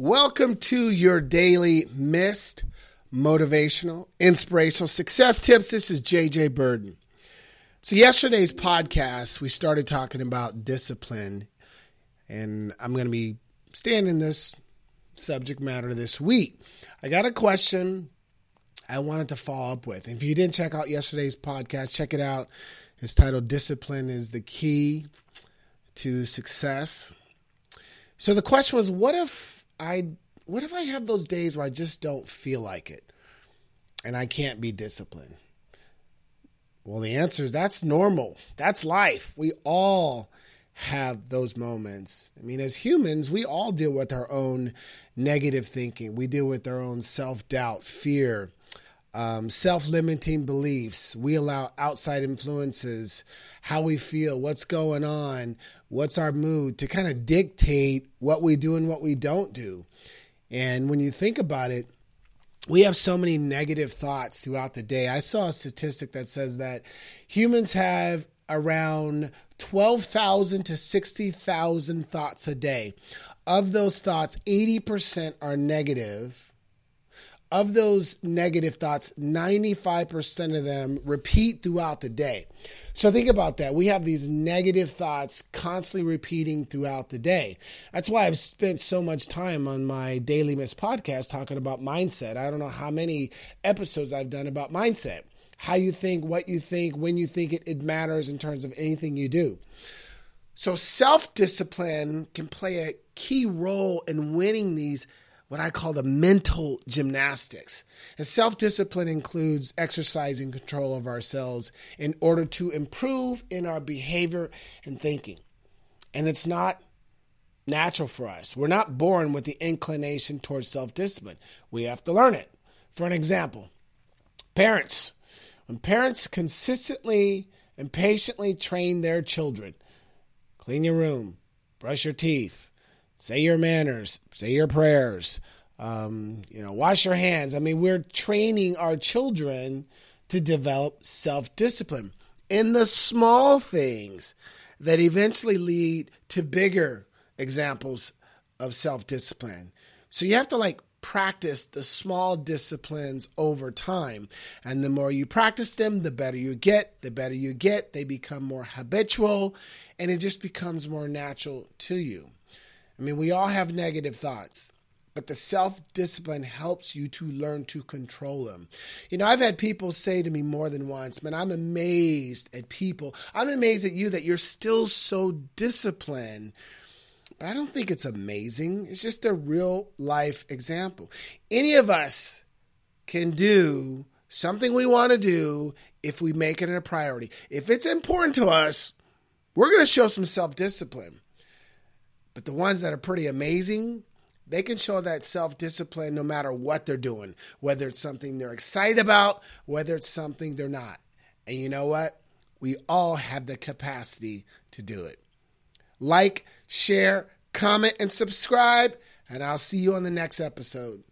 Welcome to your daily M.I.S.T. motivational, inspirational success tips. This is JJ Burden. So, yesterday's podcast, we started talking about discipline, and I'm going to be staying in this subject matter this week. I got a question I wanted to follow up with. If you didn't check out yesterday's podcast, check it out. It's titled Discipline is the Key to Success. So, the question was what if I what if I have those days where I just don't feel like it and I can't be disciplined? Well, the answer is that's normal. That's life. We all have those moments. I mean, as humans, we all deal with our own negative thinking. We deal with our own self doubt, fear, um, self limiting beliefs. We allow outside influences, how we feel, what's going on, what's our mood to kind of dictate what we do and what we don't do. And when you think about it, we have so many negative thoughts throughout the day. I saw a statistic that says that humans have around 12,000 to 60,000 thoughts a day. Of those thoughts, 80% are negative of those negative thoughts, 95% of them repeat throughout the day. So think about that. We have these negative thoughts constantly repeating throughout the day. That's why I've spent so much time on my Daily M.I.S.T. podcast talking about mindset. I don't know how many episodes I've done about mindset. How you think, what you think, when you think it, it matters in terms of anything you do. So self discipline can play a key role in winning these what I call the mental gymnastics. And self discipline includes exercising control of ourselves in order to improve in our behavior and thinking. And it's not natural for us. We're not born with the inclination towards self discipline, we have to learn it. For an example, parents. When parents consistently and patiently train their children, clean your room, brush your teeth, say your manners, say your prayers, um, you know, wash your hands. I mean, we're training our children to develop self discipline in the small things that eventually lead to bigger examples of self discipline. So you have to like practice the small disciplines over time. And the more you practice them, the better you get. The better you get, they become more habitual and it just becomes more natural to you. I mean, we all have negative thoughts, but the self discipline helps you to learn to control them. You know, I've had people say to me more than once, man, I'm amazed at people. I'm amazed at you that you're still so disciplined. But I don't think it's amazing. It's just a real life example. Any of us can do something we want to do if we make it a priority. If it's important to us, we're going to show some self discipline. But the ones that are pretty amazing, they can show that self discipline no matter what they're doing, whether it's something they're excited about, whether it's something they're not. And you know what? We all have the capacity to do it. Like, share, comment, and subscribe, and I'll see you on the next episode.